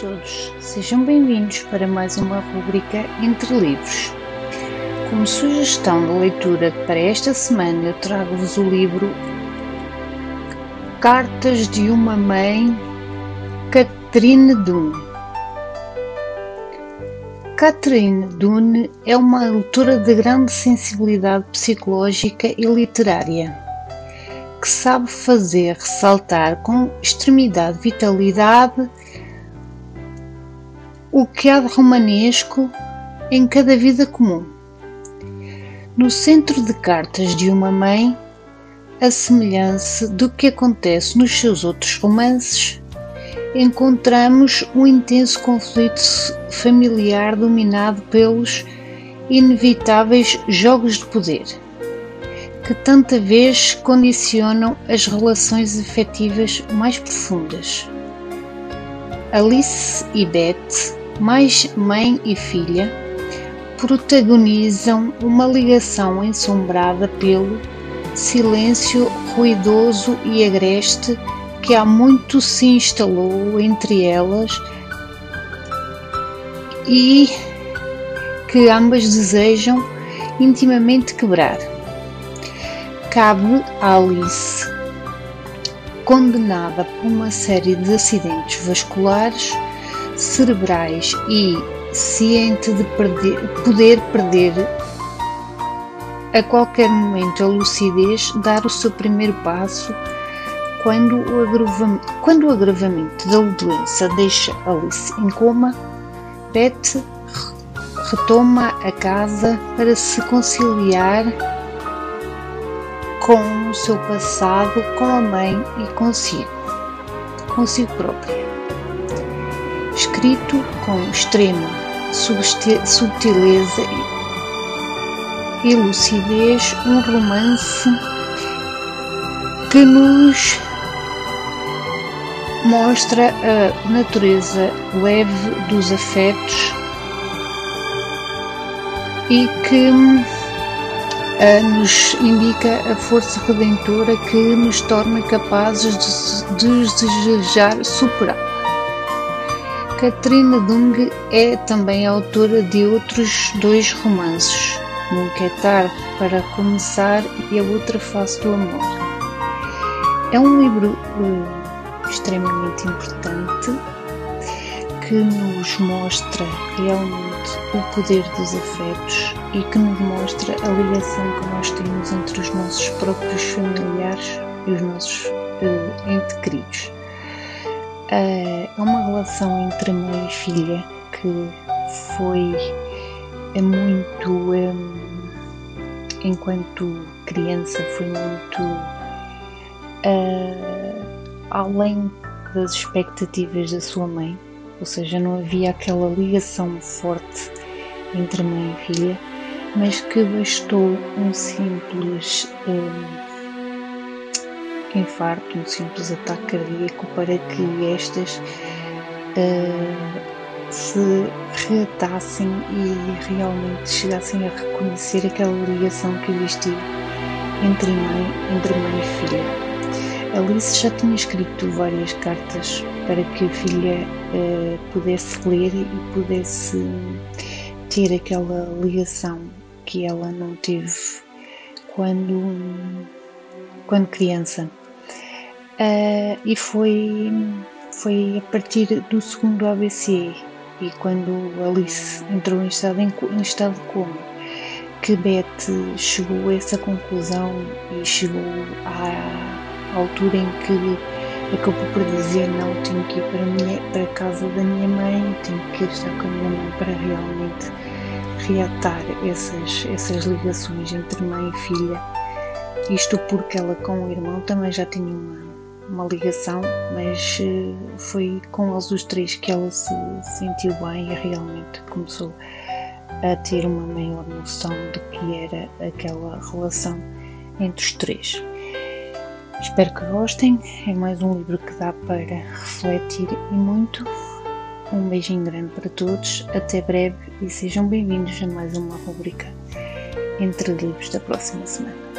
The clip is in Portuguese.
todos, sejam bem-vindos para mais uma rubrica Entre Livros. Como sugestão de leitura para esta semana, eu trago-vos o livro Cartas de uma Mãe, Catherine Dunne. Catherine Dunne é uma autora de grande sensibilidade psicológica e literária, que sabe fazer ressaltar com extremidade vitalidade o que há de romanesco em cada vida comum. No centro de cartas de uma mãe, a semelhança do que acontece nos seus outros romances, encontramos um intenso conflito familiar dominado pelos inevitáveis jogos de poder, que tanta vez condicionam as relações afetivas mais profundas. Alice e Beth mais mãe e filha, protagonizam uma ligação ensombrada pelo silêncio ruidoso e agreste que há muito se instalou entre elas e que ambas desejam intimamente quebrar. Cabe a Alice, condenada por uma série de acidentes vasculares, cerebrais e ciente de perder, poder perder a qualquer momento a lucidez, dar o seu primeiro passo quando o agravamento, quando o agravamento da doença deixa Alice em coma, Beth retoma a casa para se conciliar com o seu passado, com a mãe e consigo, consigo própria escrito com extrema subtileza e lucidez, um romance que nos mostra a natureza leve dos afetos e que uh, nos indica a força redentora que nos torna capazes de desejar superar. Catherine Dung é também autora de outros dois romances, Nunca é tarde para começar e A Outra Face do Amor. É um livro uh, extremamente importante que nos mostra realmente o poder dos afetos e que nos mostra a ligação que nós temos entre os nossos próprios familiares e os nossos uh, entes queridos. É uma relação entre mãe e filha que foi é muito, um, enquanto criança, foi muito uh, além das expectativas da sua mãe, ou seja, não havia aquela ligação forte entre mãe e filha, mas que bastou um simples. Um, infarto, um simples ataque cardíaco para que estas uh, se reatassem e realmente chegassem a reconhecer aquela ligação que existia entre mãe, entre mãe e filha. Alice já tinha escrito várias cartas para que a filha uh, pudesse ler e pudesse ter aquela ligação que ela não teve quando, quando criança. Uh, e foi, foi a partir do segundo ABC e quando Alice entrou em estado, em, em estado de coma que Beth chegou a essa conclusão e chegou à altura em que acabou por dizer não, tenho que ir para a, minha, para a casa da minha mãe, tenho que estar com a minha mãe para realmente reatar essas, essas ligações entre mãe e filha. Isto porque ela com o irmão também já tinha uma uma ligação, mas eh, foi com eles os três que ela se sentiu bem e realmente começou a ter uma maior noção do que era aquela relação entre os três. Espero que gostem, é mais um livro que dá para refletir e muito. Um beijinho grande para todos, até breve e sejam bem-vindos a mais uma rubrica entre livros da próxima semana.